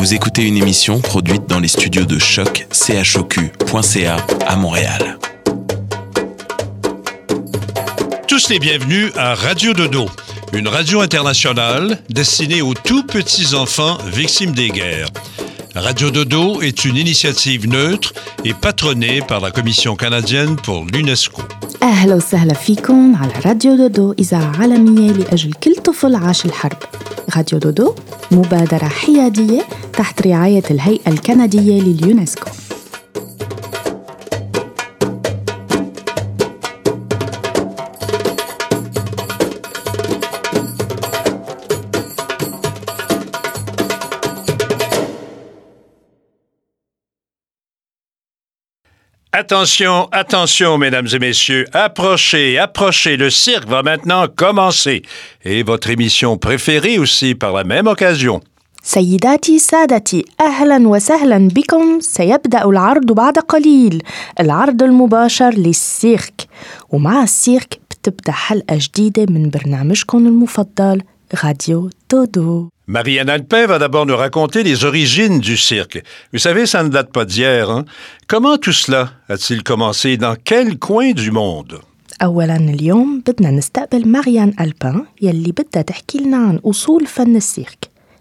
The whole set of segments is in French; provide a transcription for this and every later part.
Vous écoutez une émission produite dans les studios de choc chocu.ca à Montréal. Tous les bienvenus à Radio Dodo, une radio internationale destinée aux tout petits enfants victimes des guerres. Radio Dodo est une initiative neutre et patronnée par la Commission canadienne pour l'UNESCO. أهلا وسهلا فيكم على راديو دودو إذاعة عالمية لأجل كل طفل عاش الحرب راديو دودو مبادرة حيادية تحت رعاية الهيئة الكندية لليونسكو Attention, attention, mesdames et messieurs, approchez, approchez, le cirque va maintenant commencer. Et votre émission préférée aussi par la même occasion. سيداتي سادتي أهلا وسهلا بكم سيبدأ العرض بعد قليل العرض المباشر للسيرك ومع السيرك بتبدأ حلقة جديدة من برنامجكم المفضل راديو دودو Marianne Alpin va d'abord nous raconter les origines du cirque. Vous savez, ça ne date pas d'hier. Hein? Comment tout cela a-t-il commencé? Dans quel coin du monde? أولا اليوم بدنا نستقبل ماريان ألبان يلي بدها تحكي لنا عن أصول فن السيرك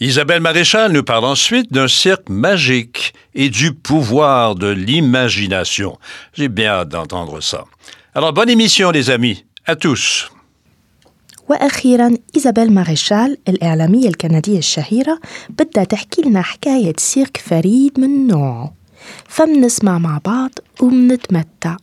Isabelle Maréchal nous parle ensuite d'un cirque magique et du pouvoir de l'imagination. J'ai bien hâte d'entendre ça. Alors, bonne émission, les amis. À tous. وأخيرا إيزابيل ماريشال الإعلامية الكندية الشهيرة بدها تحكي لنا حكاية سيرك فريد من نوعه فمنسمع مع بعض ومنتمتع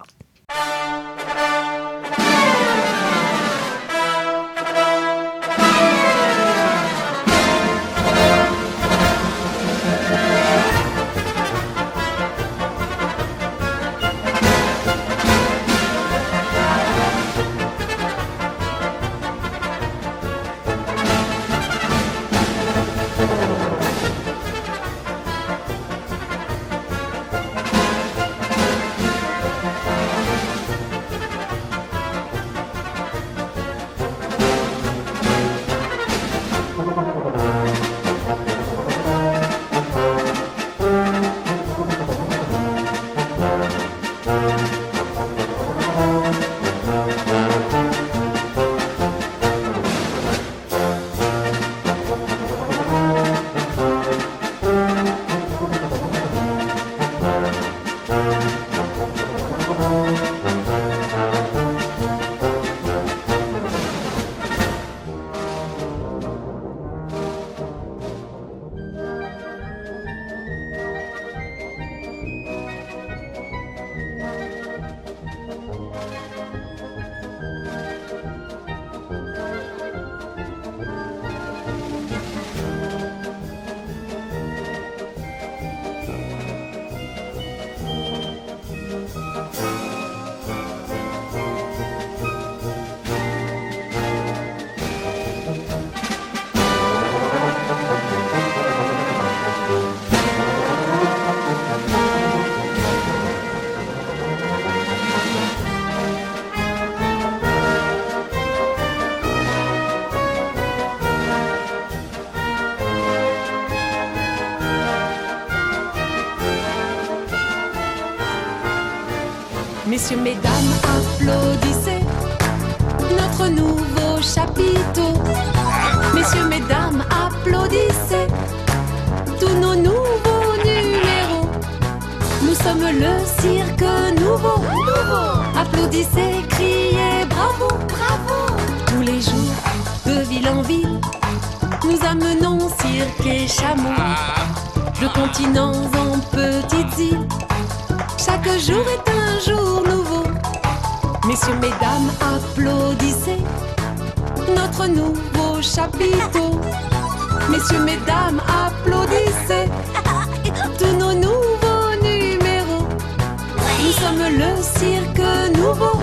Messieurs, mesdames, applaudissez notre nouveau chapiteau. Messieurs, mesdames, applaudissez tous nos nouveaux numéros. Nous sommes le cirque nouveau. Applaudissez, criez bravo, bravo. Tous les jours, de ville en ville, nous amenons cirque et chameau. De continents en petites îles. Chaque jour est un jour nouveau. Messieurs, mesdames, applaudissez notre nouveau chapiteau. Messieurs, mesdames, applaudissez tous nos nouveaux numéros. sommes le cirque nouveau.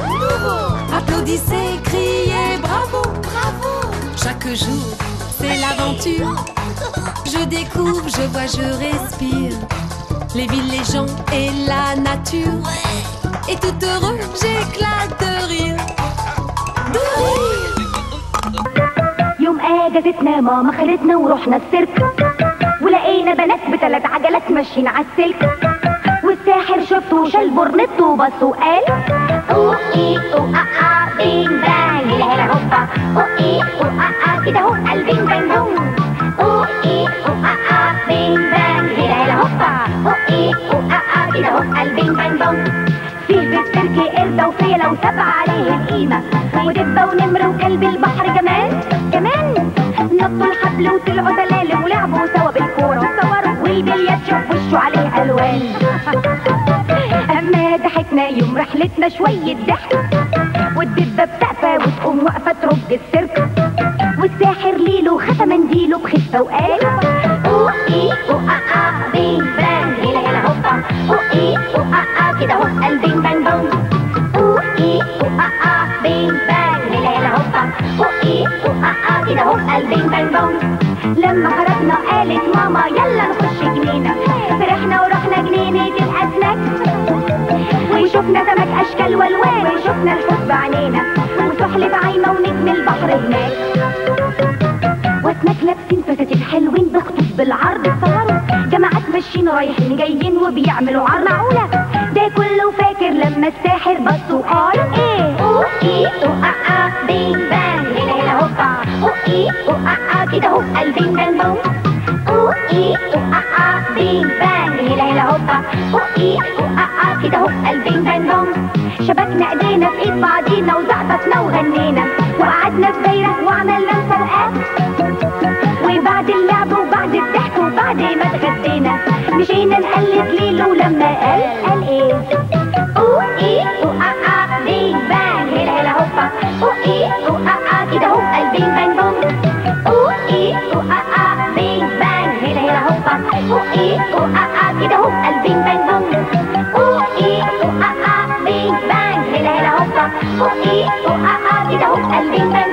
Applaudissez, criez bravo, bravo. Chaque jour, c'est l'aventure. Je découvre, je vois, je respire. Les villes, les gens et la nature. Et tout heureux, j'éclate de rire. De rire. يوم آجازتنا ماما خدتنا ورحنا السيرك ولقينا بنات بثلاث عجلات ماشيين على السلك والساحر شفته شال برنت وبص وقال أو إي أو أ أ بين بان هلا هلا هوبا أو إي أو أ أ كده هو البين بان بوم كده هو البين بان بوم فيه في السيرك قردة وفيلة وسبعة عليه القيمة. ودبة ونمر وكلب البحر كمان كمان نطوا الحبل وطلعوا سلالم ولعبوا سوا بالكورة. وصوروا والبليات شوف وشه عليه ألوان. أما ضحكنا يوم رحلتنا شوية ضحك. والدبة بسقفة وتقوم واقفة ترج السيرك والساحر ليلو خفى منديله بخفة وقال. أو اي أو هو إيه كده إيه إيه كده لما قالت ماما يلا نخش جنينة فرحنا ورحنا جنينة الأسماك وشفنا سمك أشكال والوان وشفنا بعينينا وسحل بعايمة ونجم البحر هناك واسماك لابسين فساتين حلوين بخطوط بالعرض صوروا ماشيين رايحين جايين وبيعملوا عرض. معقولة؟ ده كله فاكر لما الساحر بص وقال إيه؟ أو اي أو ا ا بين بان هلا هلا هوبا. أو اي أو ا ا كده هو البين بان بوم أو اي أو ا ا بين بان هلا هلا هوبا. أو اي أو ا ا كده هو البين بان بوم شبكنا إيدينا في إيد بعضينا وزعطتنا وغنينا. وقعدنا في دايرة وعملنا مسابقات. مشينا نقلد ليلو لما قال قال إيه؟ أو اي أو ا ا بين بان هلا هلا هوبا. أو اي أو ا ا كده هو البين بان بوم. أو اي أو ا ا بين بان هلا هلا هوبا. أو اي أو ا ا كده هو البين بان بوم. أو اي أو ا ا بين بان هلا هلا هوبا. أو اي أو ا ا كده هو البين بان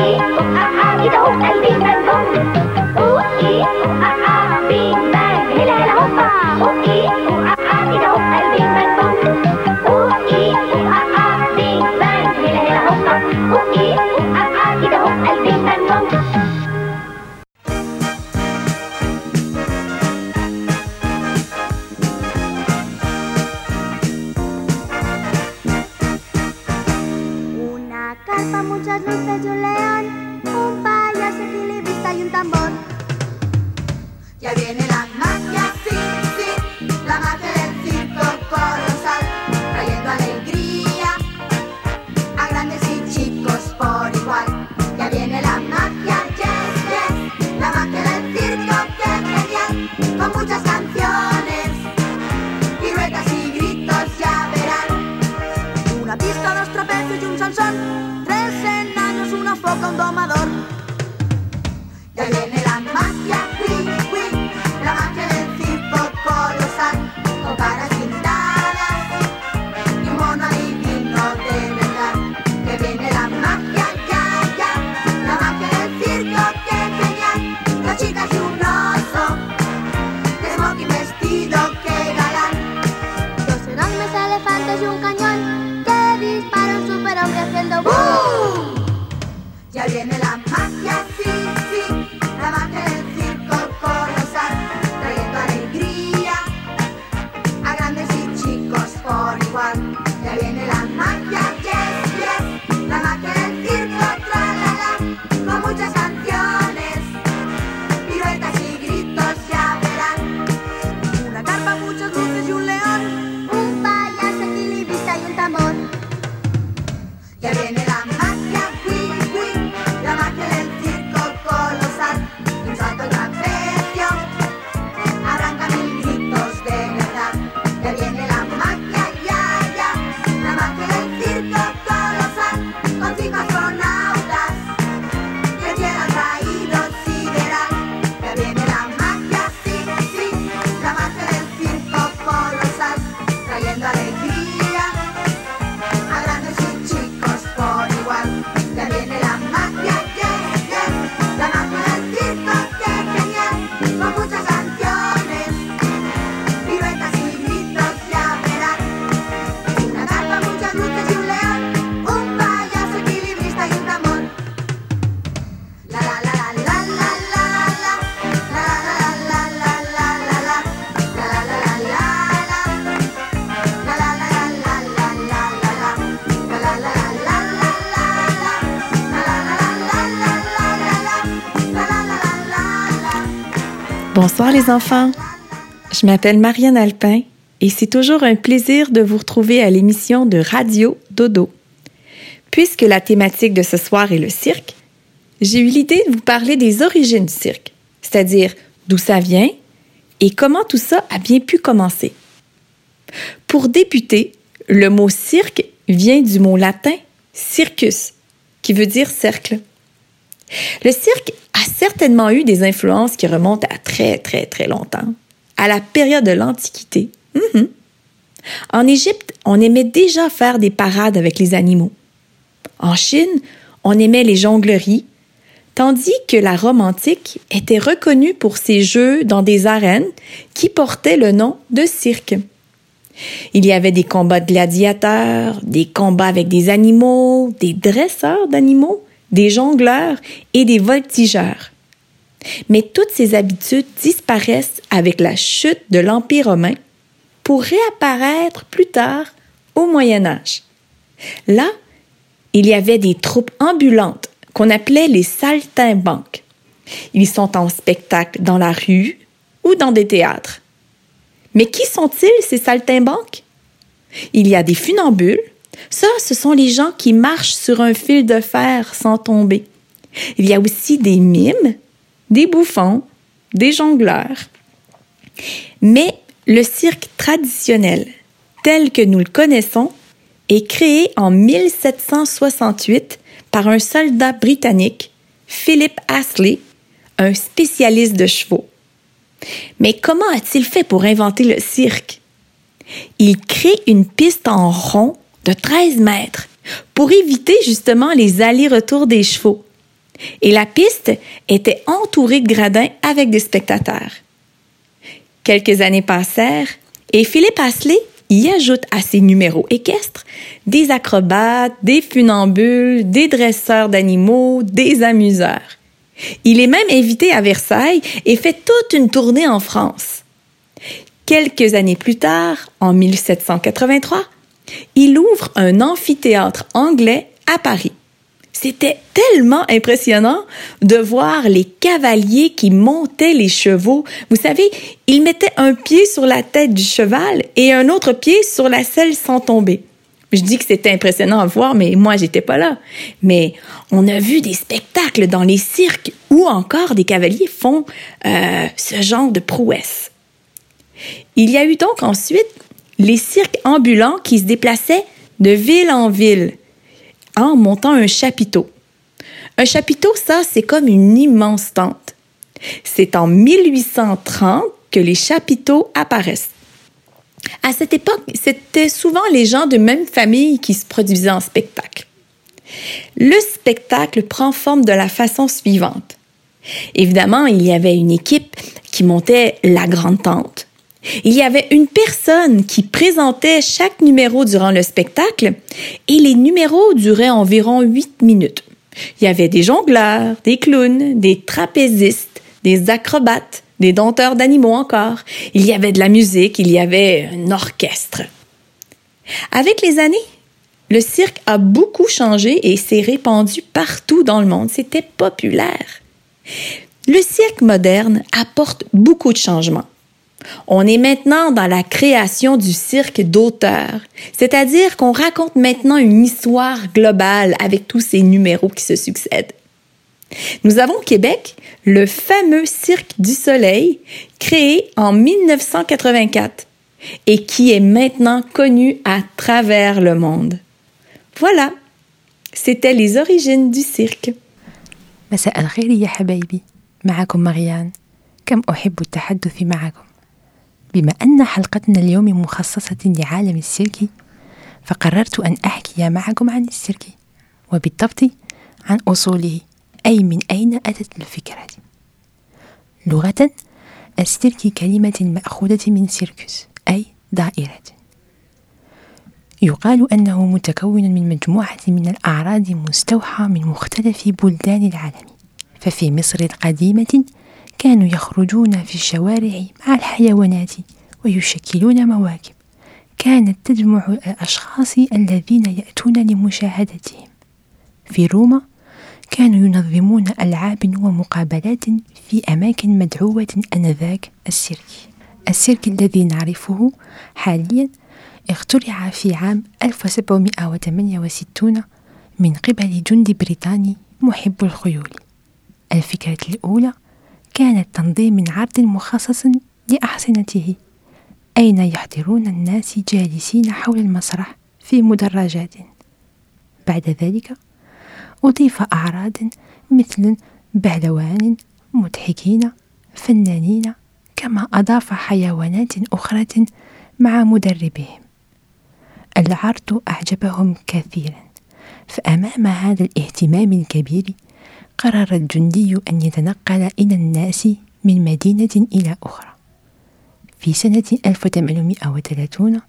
ooh, ah, ah, it's a hook and beat and. Ooh, ee, ooh, ah, ah. Un Sansón. Tres enanos, una foca, un domador. Ya viene la magia, oui, oui, la magia del circo colosal, viene la Bonsoir les enfants. Je m'appelle Marianne Alpin et c'est toujours un plaisir de vous retrouver à l'émission de Radio Dodo. Puisque la thématique de ce soir est le cirque, j'ai eu l'idée de vous parler des origines du cirque, c'est-à-dire d'où ça vient et comment tout ça a bien pu commencer. Pour débuter, le mot cirque vient du mot latin circus, qui veut dire cercle. Le cirque certainement eu des influences qui remontent à très très très longtemps, à la période de l'Antiquité. Mhm. En Égypte, on aimait déjà faire des parades avec les animaux. En Chine, on aimait les jongleries, tandis que la Rome antique était reconnue pour ses jeux dans des arènes qui portaient le nom de cirque. Il y avait des combats de gladiateurs, des combats avec des animaux, des dresseurs d'animaux, des jongleurs et des voltigeurs. Mais toutes ces habitudes disparaissent avec la chute de l'Empire romain pour réapparaître plus tard au Moyen Âge. Là, il y avait des troupes ambulantes qu'on appelait les saltimbanques. Ils sont en spectacle dans la rue ou dans des théâtres. Mais qui sont-ils, ces saltimbanques? Il y a des funambules. Ça, ce sont les gens qui marchent sur un fil de fer sans tomber. Il y a aussi des mimes, des bouffons, des jongleurs. Mais le cirque traditionnel, tel que nous le connaissons, est créé en 1768 par un soldat britannique, Philip Astley, un spécialiste de chevaux. Mais comment a-t-il fait pour inventer le cirque? Il crée une piste en rond de 13 mètres pour éviter justement les allers-retours des chevaux. Et la piste était entourée de gradins avec des spectateurs. Quelques années passèrent et Philippe Astley y ajoute à ses numéros équestres des acrobates, des funambules, des dresseurs d'animaux, des amuseurs. Il est même invité à Versailles et fait toute une tournée en France. Quelques années plus tard, en 1783, il ouvre un amphithéâtre anglais à Paris. C'était tellement impressionnant de voir les cavaliers qui montaient les chevaux. Vous savez, ils mettaient un pied sur la tête du cheval et un autre pied sur la selle sans tomber. Je dis que c'était impressionnant à voir, mais moi, j'étais pas là. Mais on a vu des spectacles dans les cirques où encore des cavaliers font euh, ce genre de prouesse. Il y a eu donc ensuite les cirques ambulants qui se déplaçaient de ville en ville en montant un chapiteau. Un chapiteau, ça, c'est comme une immense tente. C'est en 1830 que les chapiteaux apparaissent. À cette époque, c'était souvent les gens de même famille qui se produisaient en spectacle. Le spectacle prend forme de la façon suivante. Évidemment, il y avait une équipe qui montait la grande tente. Il y avait une personne qui présentait chaque numéro durant le spectacle et les numéros duraient environ huit minutes. Il y avait des jongleurs, des clowns, des trapézistes, des acrobates, des dompteurs d'animaux encore. Il y avait de la musique, il y avait un orchestre. Avec les années, le cirque a beaucoup changé et s'est répandu partout dans le monde. C'était populaire. Le cirque moderne apporte beaucoup de changements. On est maintenant dans la création du cirque d'auteur, c'est-à-dire qu'on raconte maintenant une histoire globale avec tous ces numéros qui se succèdent. Nous avons au Québec le fameux Cirque du Soleil, créé en 1984 et qui est maintenant connu à travers le monde. Voilà, c'était les origines du cirque. مساء الخير يا حبايبي معكم مريان كم أحب التحدث معكم بما أن حلقتنا اليوم مخصصة لعالم السيرك فقررت أن أحكي معكم عن السيرك وبالضبط عن أصوله. أي من أين أتت الفكرة؟ لغة السيرك كلمة مأخوذة من سيركس أي دائرة. يقال أنه متكون من مجموعة من الأعراض مستوحى من مختلف بلدان العالم. ففي مصر القديمة كانوا يخرجون في الشوارع مع الحيوانات ويشكلون مواكب. كانت تجمع الأشخاص الذين يأتون لمشاهدتهم. في روما كانوا ينظمون ألعاب ومقابلات في أماكن مدعوة آنذاك السيرك. السيرك الذي نعرفه حاليا اخترع في عام 1768 من قبل جندي بريطاني محب الخيول. الفكرة الأولى كانت تنظيم عرض مخصص لأحصنته أين يحضرون الناس جالسين حول المسرح في مدرجات؟ بعد ذلك أضيف أعراض مثل بهلوان مضحكين فنانين كما أضاف حيوانات أخرى مع مدربهم. العرض أعجبهم كثيرا فأمام هذا الاهتمام الكبير قرر الجندي أن يتنقل إلى الناس من مدينة إلى أخرى. في سنة 1830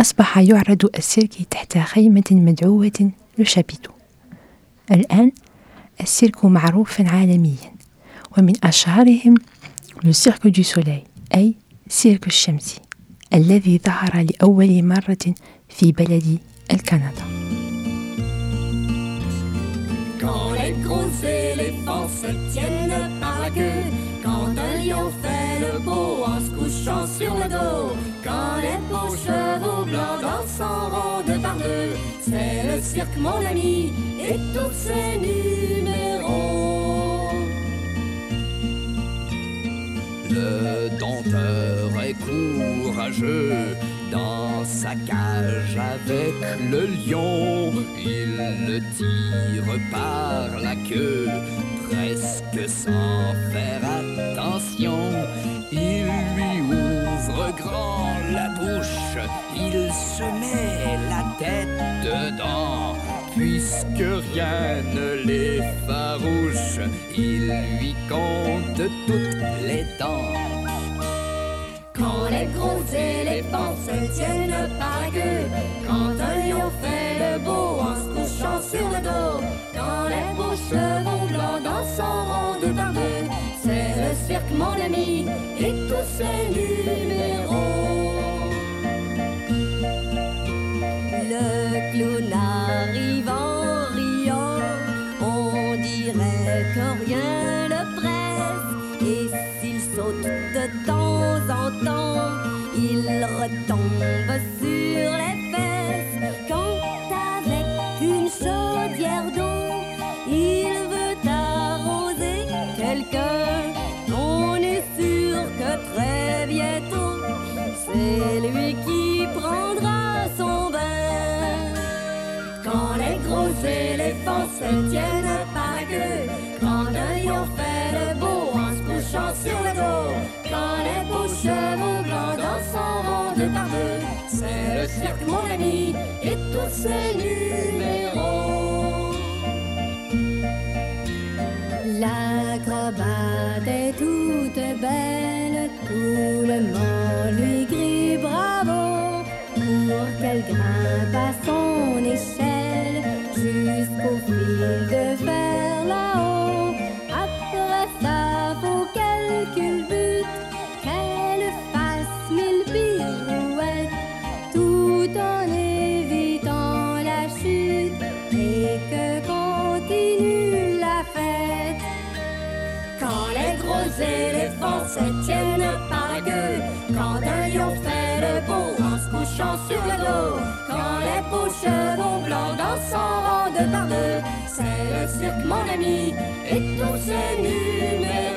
أصبح يعرض السيرك تحت خيمة مدعوة لشابيتو. الآن السيرك معروف عالميا ومن أشهرهم لو سيرك دو سولي أي سيرك الشمس الذي ظهر لأول مرة في بلد الكندا. Quand les gros éléphants se tiennent par la queue, quand un lion fait le beau en se couchant sur le dos, quand les beaux chevaux blancs dansent en ronde par deux, c'est le cirque mon ami et tous ses numéros. Le dompteur est courageux dans sa cage avec le lion. Il le tire par la queue, presque sans faire attention. Il lui ouvre grand la bouche, il se met la tête dedans. Puisque rien ne l'effarouche, il lui compte toutes les dents. Quand les gros éléphants se tiennent par la quand un lion fait le beau en se couchant sur le dos, quand les beaux chevaux blancs dansent en ronde par deux, c'est le cirque mon ami et tous ses numéros. Le clown retombe sur les fesses. Quand avec une chaudière d'eau, il veut arroser quelqu'un, on est sûr que très bientôt, c'est lui qui prendra son bain. Quand les gros éléphants se tiennent par la queue, quand un lion fait le beau en se couchant sur le dos, chevaux blancs dansent en ronde par deux, c'est le cirque mon ami et tous ses numéros. L'acrobate est toute belle, tout le monde lui crie bravo pour qu'elle grimpe à son sur le dos, quand les beaux chevaux blancs dansent en par deux, c'est le cirque mon ami et tous ses numéros.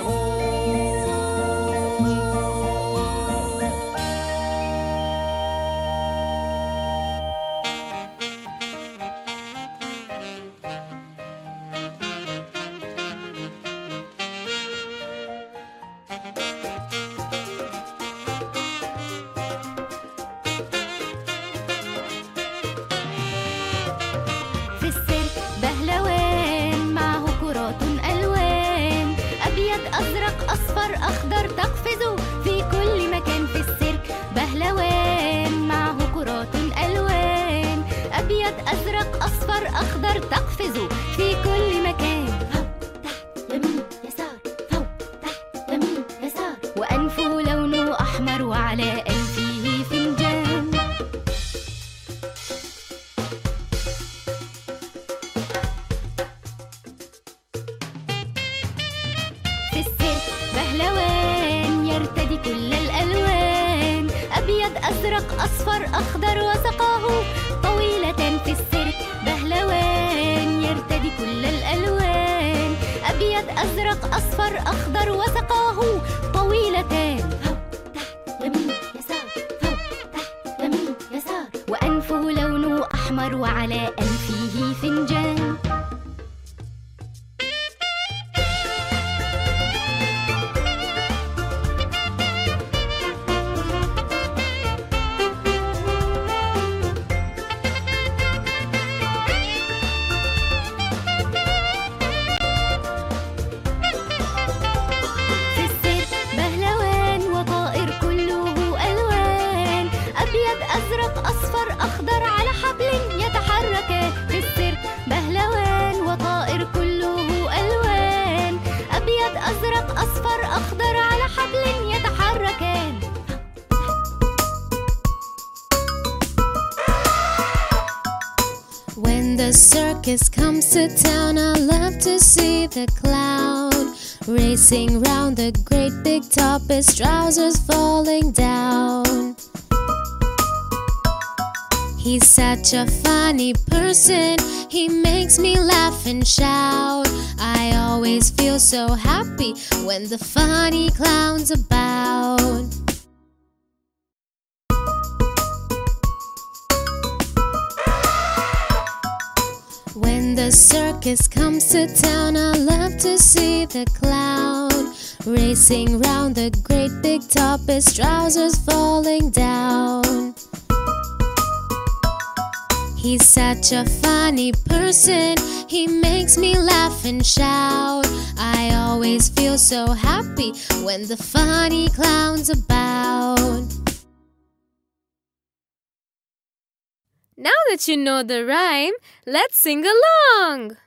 See the clown racing round the great big top, his trousers falling down. He's such a funny person, he makes me laugh and shout. I always feel so happy when the funny clown's about. Circus comes to town, I love to see the clown racing round the great big top, his trousers falling down. He's such a funny person, he makes me laugh and shout. I always feel so happy when the funny clown's about. Now that you know the rhyme, let's sing along.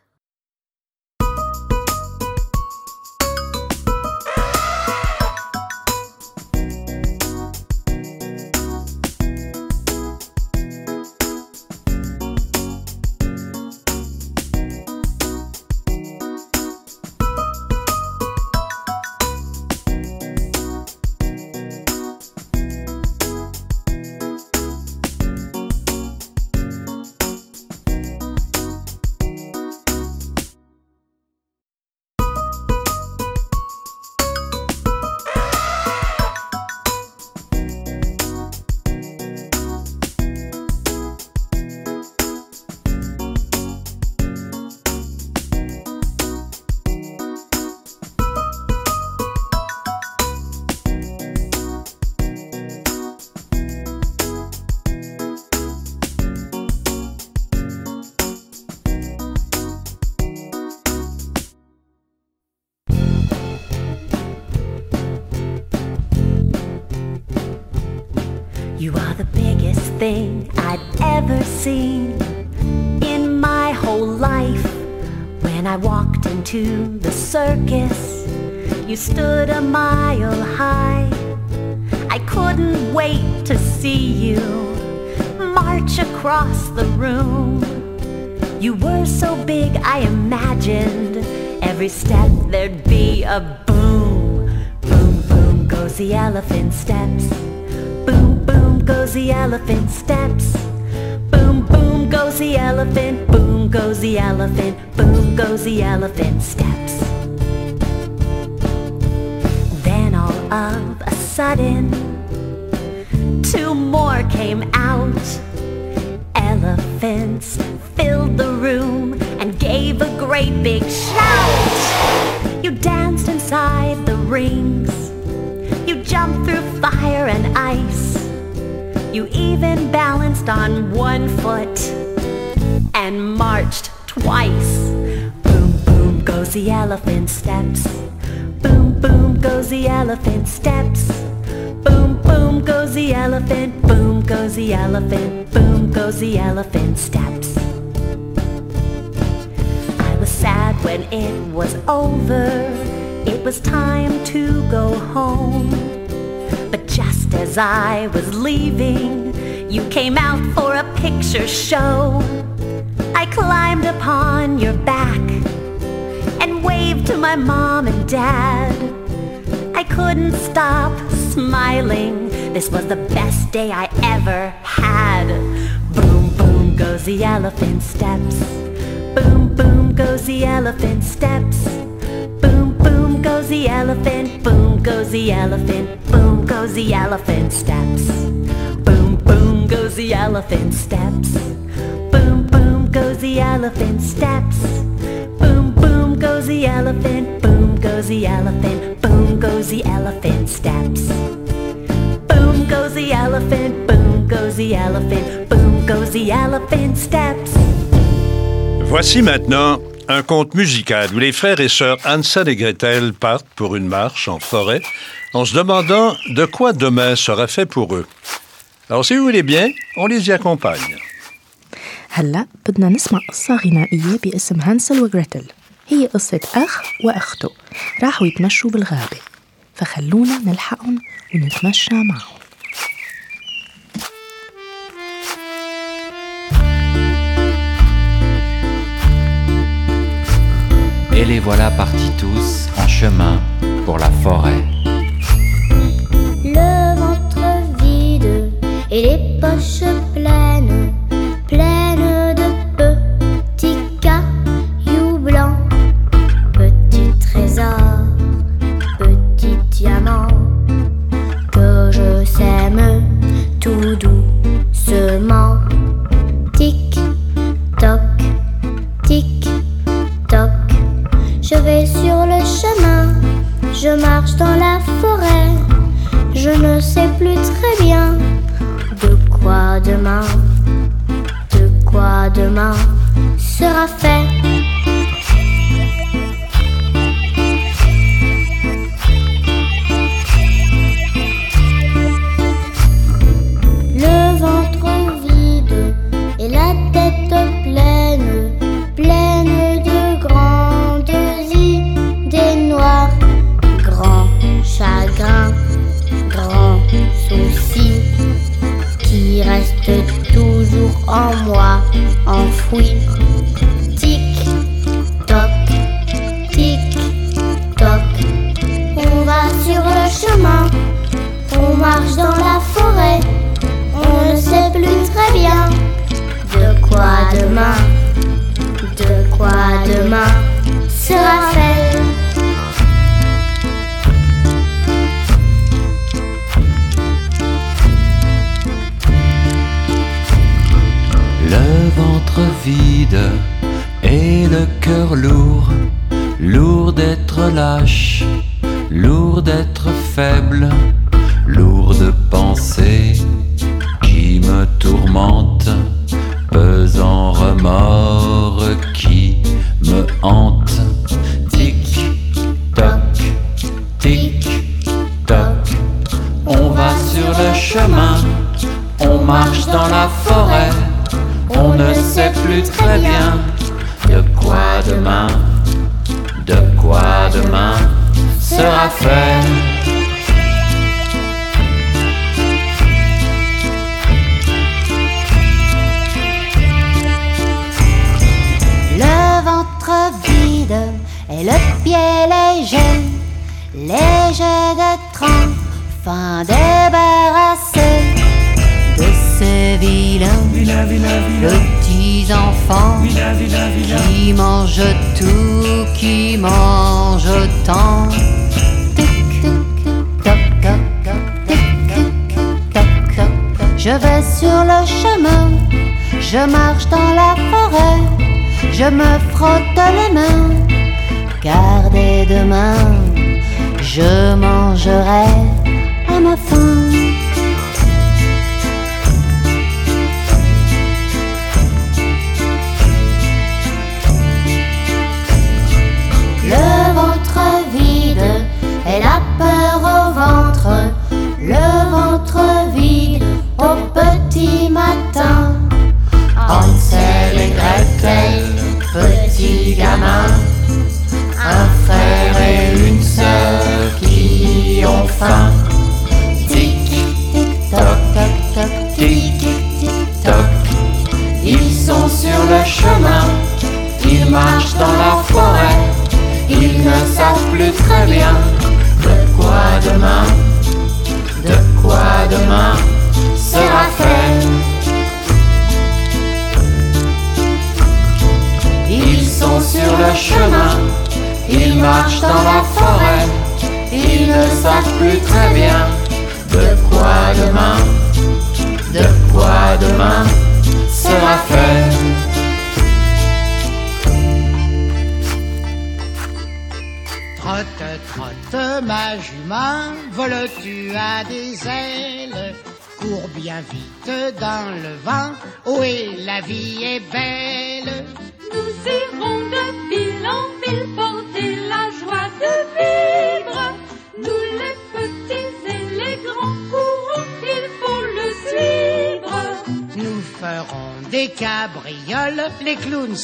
Seen in my whole life. When I walked into the circus, you stood a mile high. I couldn't wait to see you march across the room. You were so big, I imagined every step there'd be a boom. Boom, boom goes the elephant steps. Boom, boom goes the elephant steps. Goes the elephant. Boom goes the elephant. Boom goes the elephant steps. Then all of a sudden, two more came out. Elephants filled the room and gave a great big shout. You danced inside the rings. You jumped through fire and ice. You even balanced on one foot and marched twice. Boom, boom goes the elephant steps. Boom, boom goes the elephant steps. Boom, boom goes the elephant. Boom goes the elephant. Boom goes the elephant steps. I was sad when it was over. It was time to go home. But just as I was leaving, you came out for a picture show. Climbed upon your back and waved to my mom and dad. I couldn't stop smiling. This was the best day I ever had. Boom, boom goes the elephant steps. Boom, boom goes the elephant steps. Boom, boom goes the elephant. Boom goes the elephant. Boom goes the elephant steps. Boom, boom goes the elephant steps. Goes the elephant steps. Boom, boom goes the elephant. Boom goes the elephant. Boom goes the elephant steps. Boom goes the elephant. Boom goes the elephant. Boom goes the elephant steps. Voici maintenant un conte musical où les frères et sœurs Hansel et Gretel partent pour une marche en forêt en se demandant de quoi demain sera fait pour eux. Alors si vous voulez bien, on les y accompagne. هلا بدنا نسمع قصة غنائية باسم هانسل وغريتل هي قصة أخ وأخته راحوا يتمشوا بالغابة فخلونا نلحقهم ونتمشى معهم Et les voilà partis tous en chemin pour la forêt. Le ventre vide et les poches pleines, pleines quoi de quoi demain sera fait? Le ventre vide et le cœur lourd, lourd d'être lâche, lourd d'être faible, lourd de pensées qui me tourmentent, pesant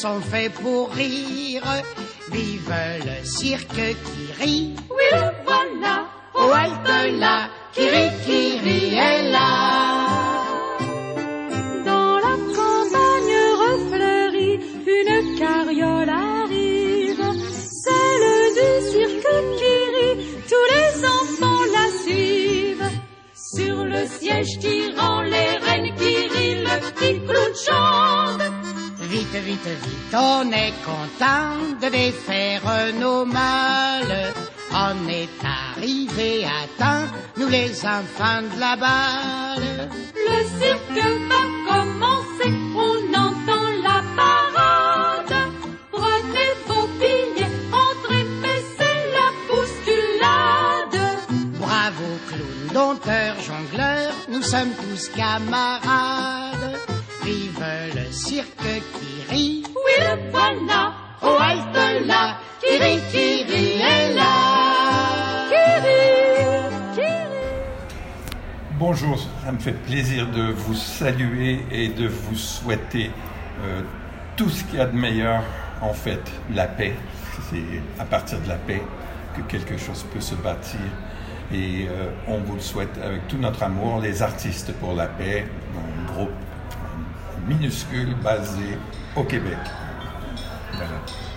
sont faits pour on est content de défaire nos mâles. On est arrivé à temps, nous les enfants de la balle. Le cirque va commencer, on entend la parade. Prenez vos billets, entrez, mais c'est la bousculade. Bravo clown, dompteur, jongleur, nous sommes tous camarades. Bonjour, ça me fait plaisir de vous saluer et de vous souhaiter euh, tout ce qu'il y a de meilleur, en fait, la paix. C'est à partir de la paix que quelque chose peut se bâtir. Et euh, on vous le souhaite avec tout notre amour, les artistes pour la paix, un groupe minuscule basé au Québec. Voilà.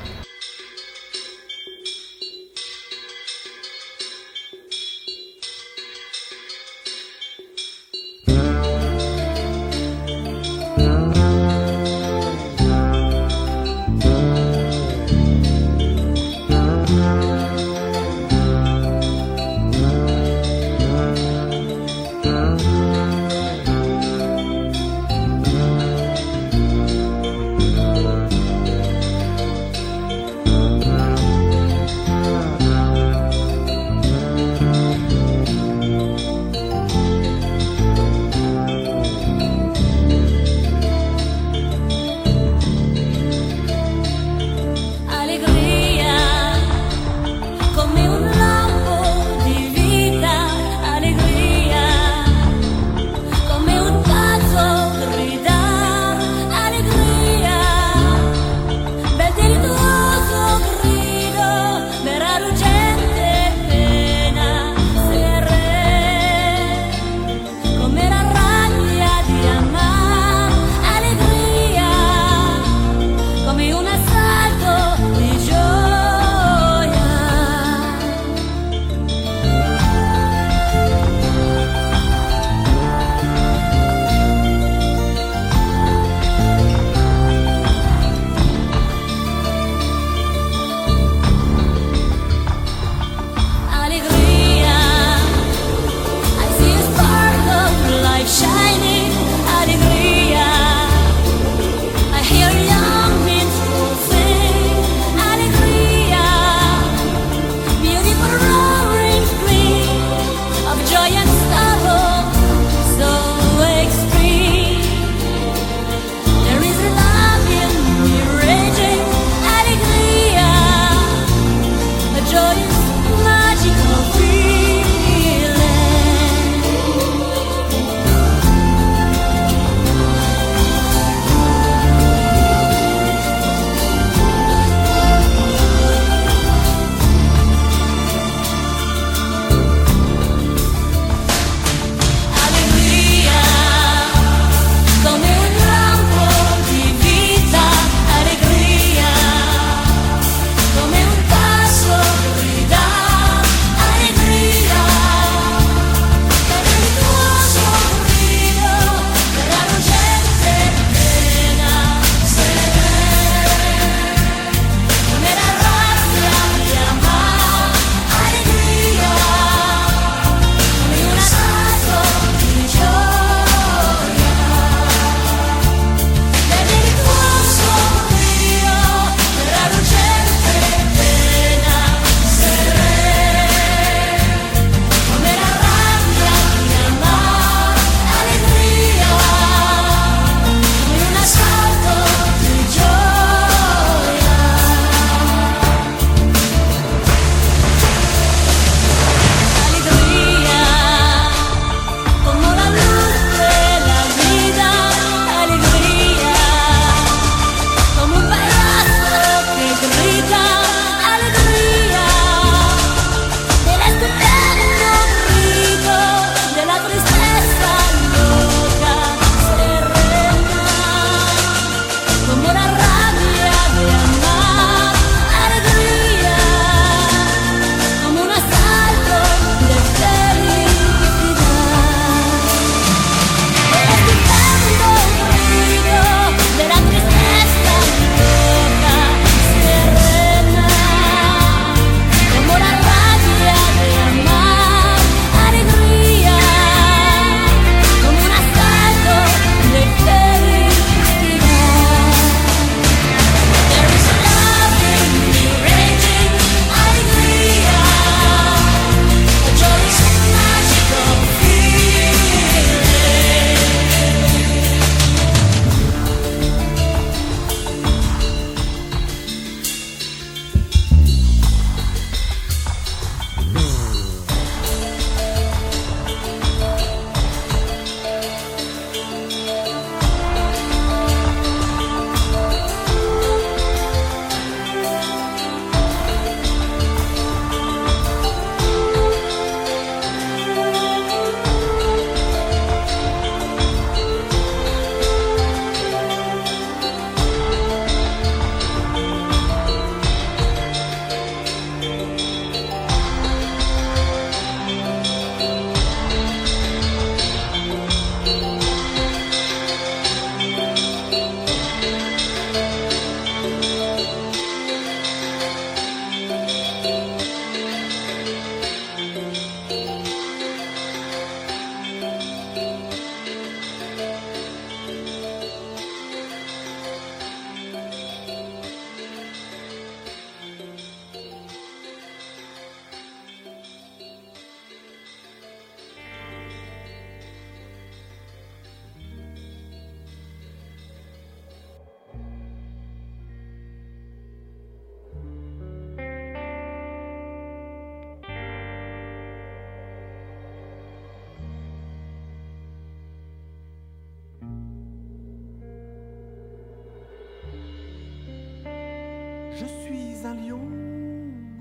Un lion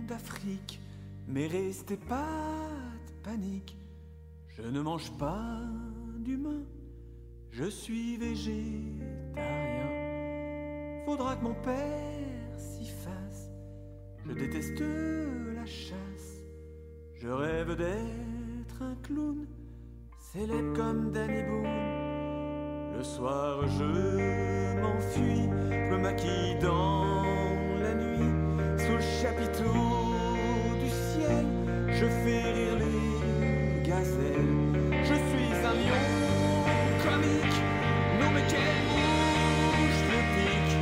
d'Afrique, mais restez pas panique. Je ne mange pas d'humain, je suis végétarien. Faudra que mon père s'y fasse. Je déteste la chasse. Je rêve d'être un clown, célèbre comme Danny Boone. Le soir, je m'enfuis, je me maquille dans du ciel. Je fais rire les gazelles. Je suis un lion comique, non mais quel bouche le pique,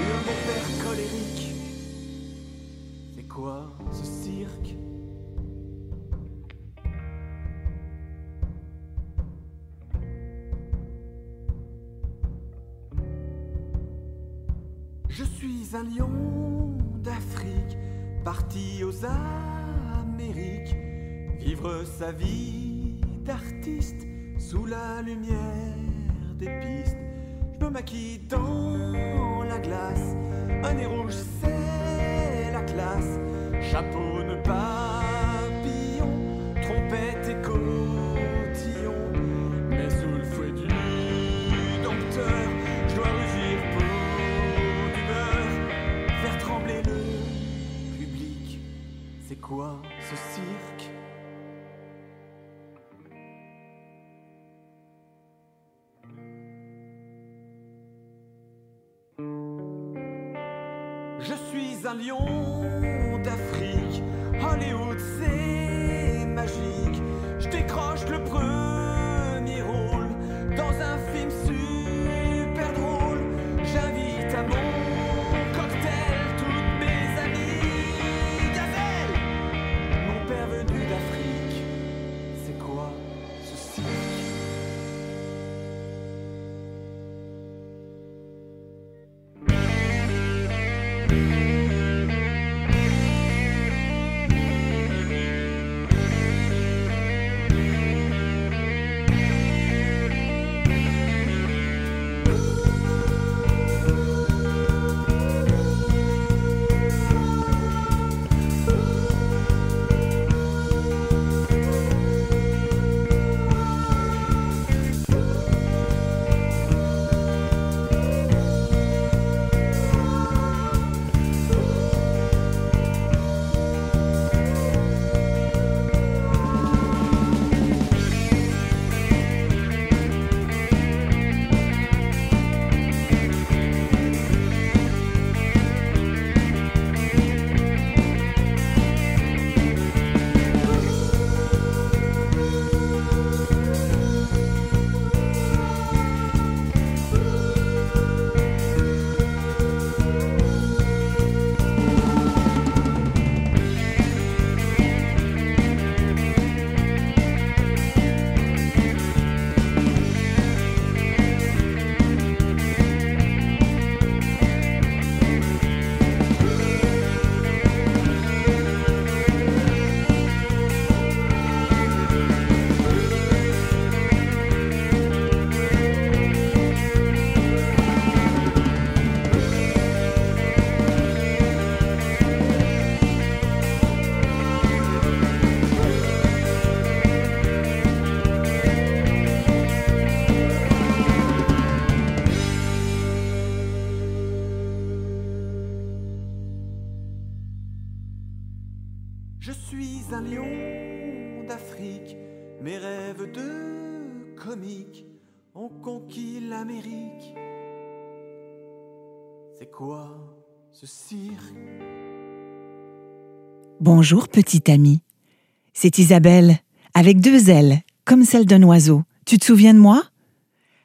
un bon père colérique. C'est quoi ce cirque? Je suis un lion parti aux Amériques, vivre sa vie d'artiste sous la lumière des pistes. Je me maquille dans la glace, un nez rouge c'est la classe, chapeau ne papillon, Je suis un lion d'Afrique, Hollywood c'est magique. Je décroche le premier Quoi ce cirque? Bonjour, petite amie. C'est Isabelle, avec deux ailes, comme celle d'un oiseau. Tu te souviens de moi?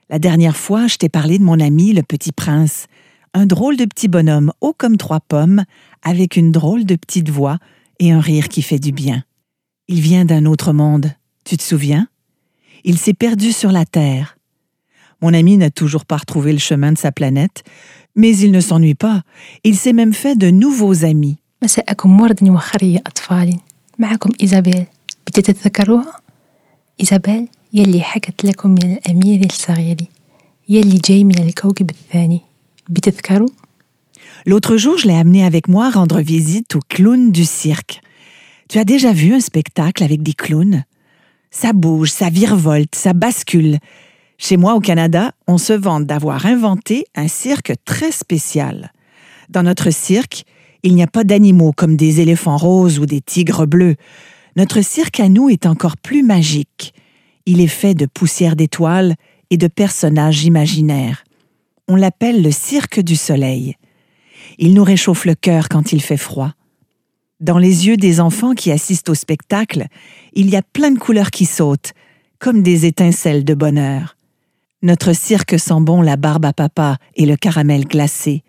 La dernière fois, je t'ai parlé de mon ami, le petit prince, un drôle de petit bonhomme haut comme trois pommes, avec une drôle de petite voix et un rire qui fait du bien. Il vient d'un autre monde, tu te souviens? Il s'est perdu sur la Terre. Mon ami n'a toujours pas retrouvé le chemin de sa planète, mais il ne s'ennuie pas. Il s'est même fait de nouveaux amis. مساءكم ورد وخرية أطفالي معكم إيزابيل بتتذكروها؟ إيزابيل يلي حكت لكم من الأمير الصغير يلي جاي من الكوكب الثاني بتذكروا؟ L'autre jour, je l'ai amené avec moi rendre visite aux clowns du cirque. Tu as déjà vu un spectacle avec des clowns Ça bouge, ça virevolte, ça bascule. Chez moi au Canada, on se vante d'avoir inventé un cirque très spécial. Dans notre cirque, il n'y a pas d'animaux comme des éléphants roses ou des tigres bleus. Notre cirque à nous est encore plus magique. Il est fait de poussière d'étoiles et de personnages imaginaires. On l'appelle le cirque du soleil. Il nous réchauffe le cœur quand il fait froid. Dans les yeux des enfants qui assistent au spectacle, il y a plein de couleurs qui sautent, comme des étincelles de bonheur. Notre cirque sent bon la barbe à papa et le caramel glacé.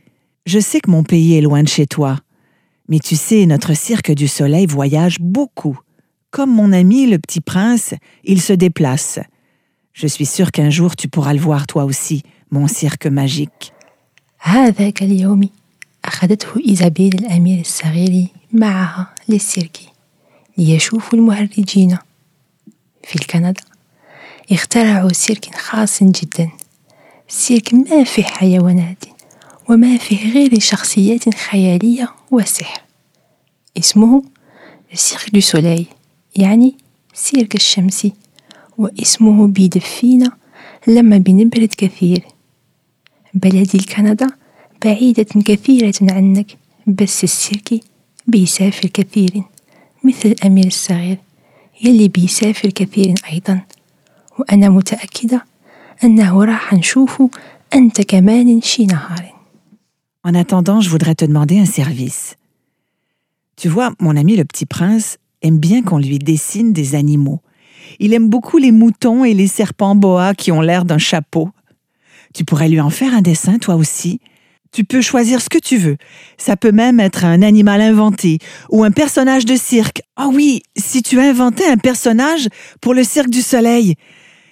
Je sais que mon pays est loin de chez toi, mais tu sais, notre cirque du soleil voyage beaucoup. Comme mon ami le petit prince, il se déplace. Je suis sûre qu'un jour tu pourras le voir toi aussi, mon cirque magique. هذاك اليوم أخذته إيزابيل الأمير الصغير معها للسيرك ليشوفوا المهرجين في الكندا اخترعوا سيرك خاص جدا. سيرك ما فيه حيوانات وما فيه غير شخصيات خيالية وسحر. اسمه سيرك دو سوليل يعني سيرك الشمسي واسمه بيدفينا لما بنبرد كثير. بلدي الكندا بعيدة كثيرة عنك بس السيركي بيسافر كثير مثل الأمير الصغير يلي بيسافر كثير أيضا. وأنا متأكدة أنه راح نشوفه أنت كمان شي نهار En attendant, je voudrais te demander un service. Tu vois, mon ami le petit prince aime bien qu'on lui dessine des animaux. Il aime beaucoup les moutons et les serpents boa qui ont l'air d'un chapeau. Tu pourrais lui en faire un dessin, toi aussi. Tu peux choisir ce que tu veux. Ça peut même être un animal inventé ou un personnage de cirque. Ah oui, si tu inventais un personnage pour le cirque du soleil,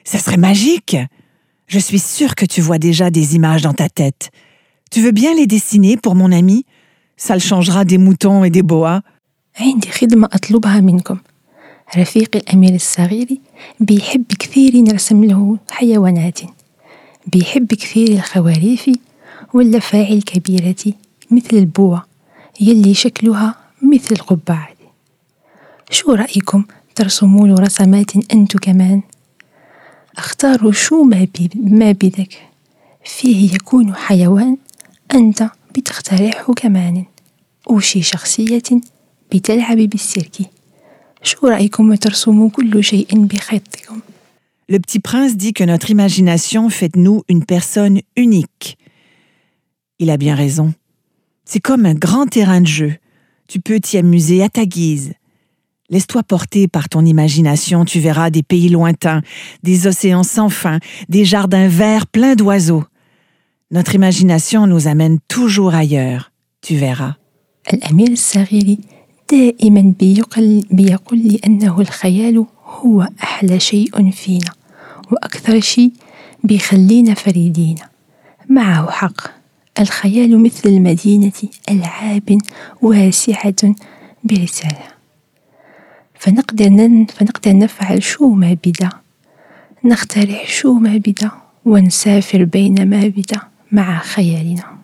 ça serait magique. Je suis sûre que tu vois déjà des images dans ta tête. Tu veux bien les dessiner pour mon ami Ça le changera des moutons et des boas. عندي خدمة أطلبها منكم رفيقي الأمير الصغير بيحب كثير نرسم له حيوانات بيحب كثير الخواريف واللفاعي الكبيرة مثل البوة يلي شكلها مثل القبعة شو رأيكم ترسموا له رسمات أنتو كمان اختاروا شو ما, بي ما بدك فيه يكون حيوان أنت بتخترعه كمان وشي شخصية بتلعب بالسيرك شو رأيكم ترسموا كل شيء بخطكم Le petit prince dit que notre imagination fait de nous une personne unique. Il a bien raison. C'est comme un grand terrain de jeu. Tu peux t'y amuser à ta guise. Laisse-toi porter par ton imagination, tu verras des pays lointains, des océans sans fin, des jardins verts pleins d'oiseaux. Notre imagination nous amène toujours ailleurs, tu verras. الأمير الصغير دائما بيقل بيقول لي أنه الخيال هو أحلى شيء فينا وأكثر شيء بيخلينا فريدين معه حق الخيال مثل المدينة ألعاب واسعة برسالة فنقدر نن فنقدر نفعل شو ما بدا نخترع شو ما بدا ونسافر بين ما بدا مع خيالنا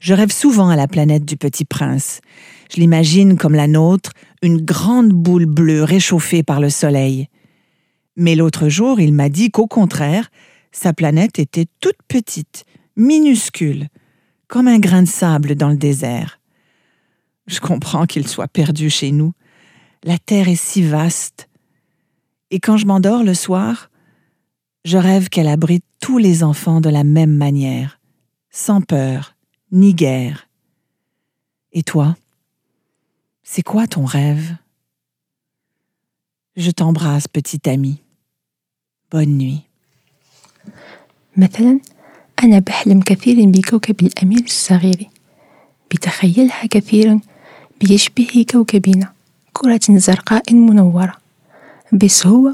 Je rêve souvent à la planète du petit prince. Je l'imagine comme la nôtre, une grande boule bleue réchauffée par le soleil. Mais l'autre jour, il m'a dit qu'au contraire, sa planète était toute petite, minuscule, comme un grain de sable dans le désert. Je comprends qu'il soit perdu chez nous. La Terre est si vaste. Et quand je m'endors le soir, je rêve qu'elle abrite tous les enfants de la même manière, sans peur ni guerre. Et toi C'est quoi ton rêve Je t'embrasse, petit ami. Bonne nuit. مثلا أنا بحلم كثيرا بكوكب الأمير الصغير بتخيلها كثيرا بيشبه كوكبنا كرة زرقاء منورة. بس هو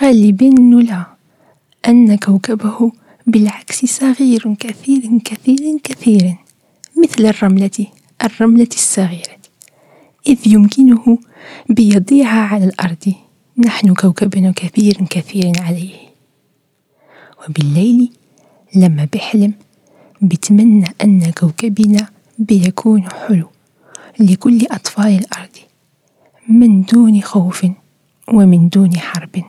قال لي بأنه لا أن كوكبه بالعكس صغير كثير كثير كثير مثل الرملة الرملة الصغيرة. إذ يمكنه بيضيعها على الأرض. نحن كوكبنا كثير كثير عليه. وبالليل لما بحلم بتمنى أن كوكبنا بيكون حلو لكل أطفال الأرض. من دون خوف ومن دون حرب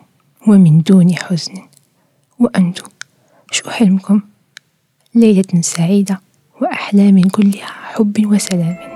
ومن دون حزن. وأنتم شو حلمكم؟ ليلة سعيدة وأحلام كلها حب وسلام.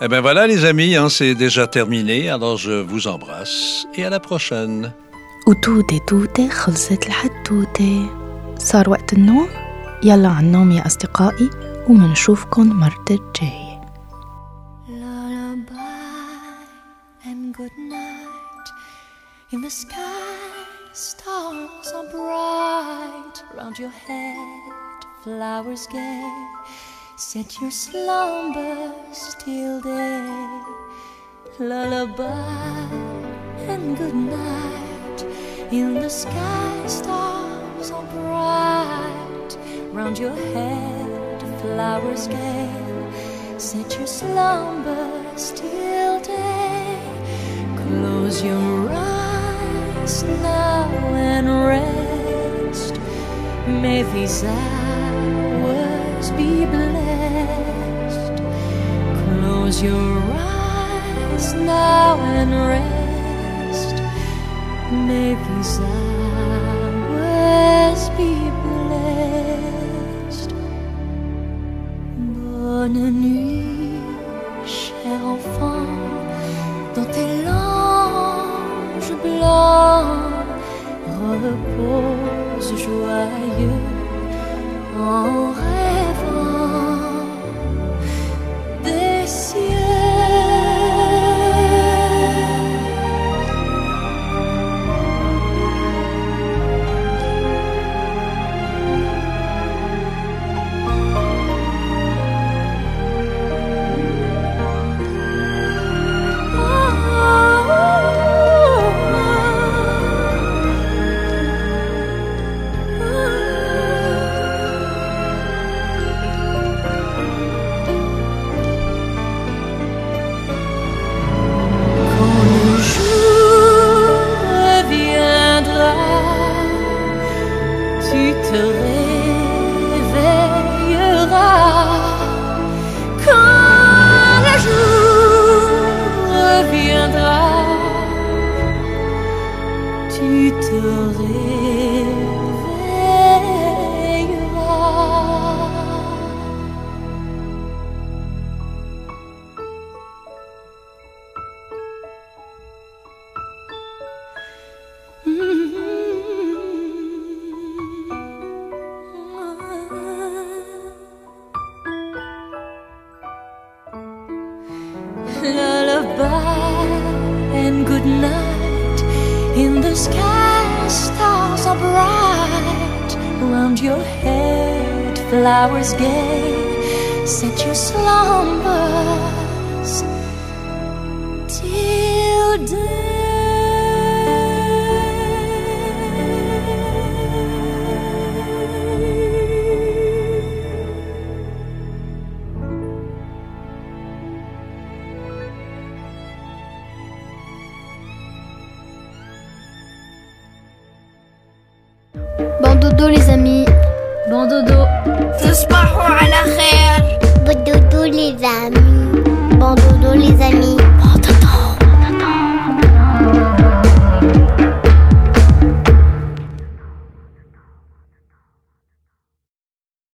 Eh bien voilà les amis, hein, c'est déjà terminé, alors je vous embrasse et à la prochaine. وتوتة توتة خلصت الحدوتة صار وقت النوم يلا على النوم يا أصدقائي ومنشوفكن مرة الجاية and good night. In the sky, stars are bright. Round your head, flowers gay. Set your slumber till day, lullaby and good night. In the sky, stars are bright. Round your head, flowers gay. Set your slumber till day. Close your eyes now and rest. May these hours be blessed. Close your eyes now and rest. May these hours be blessed. Bonne nuit, cher enfant, dans tes langes blancs. Repose joyeux en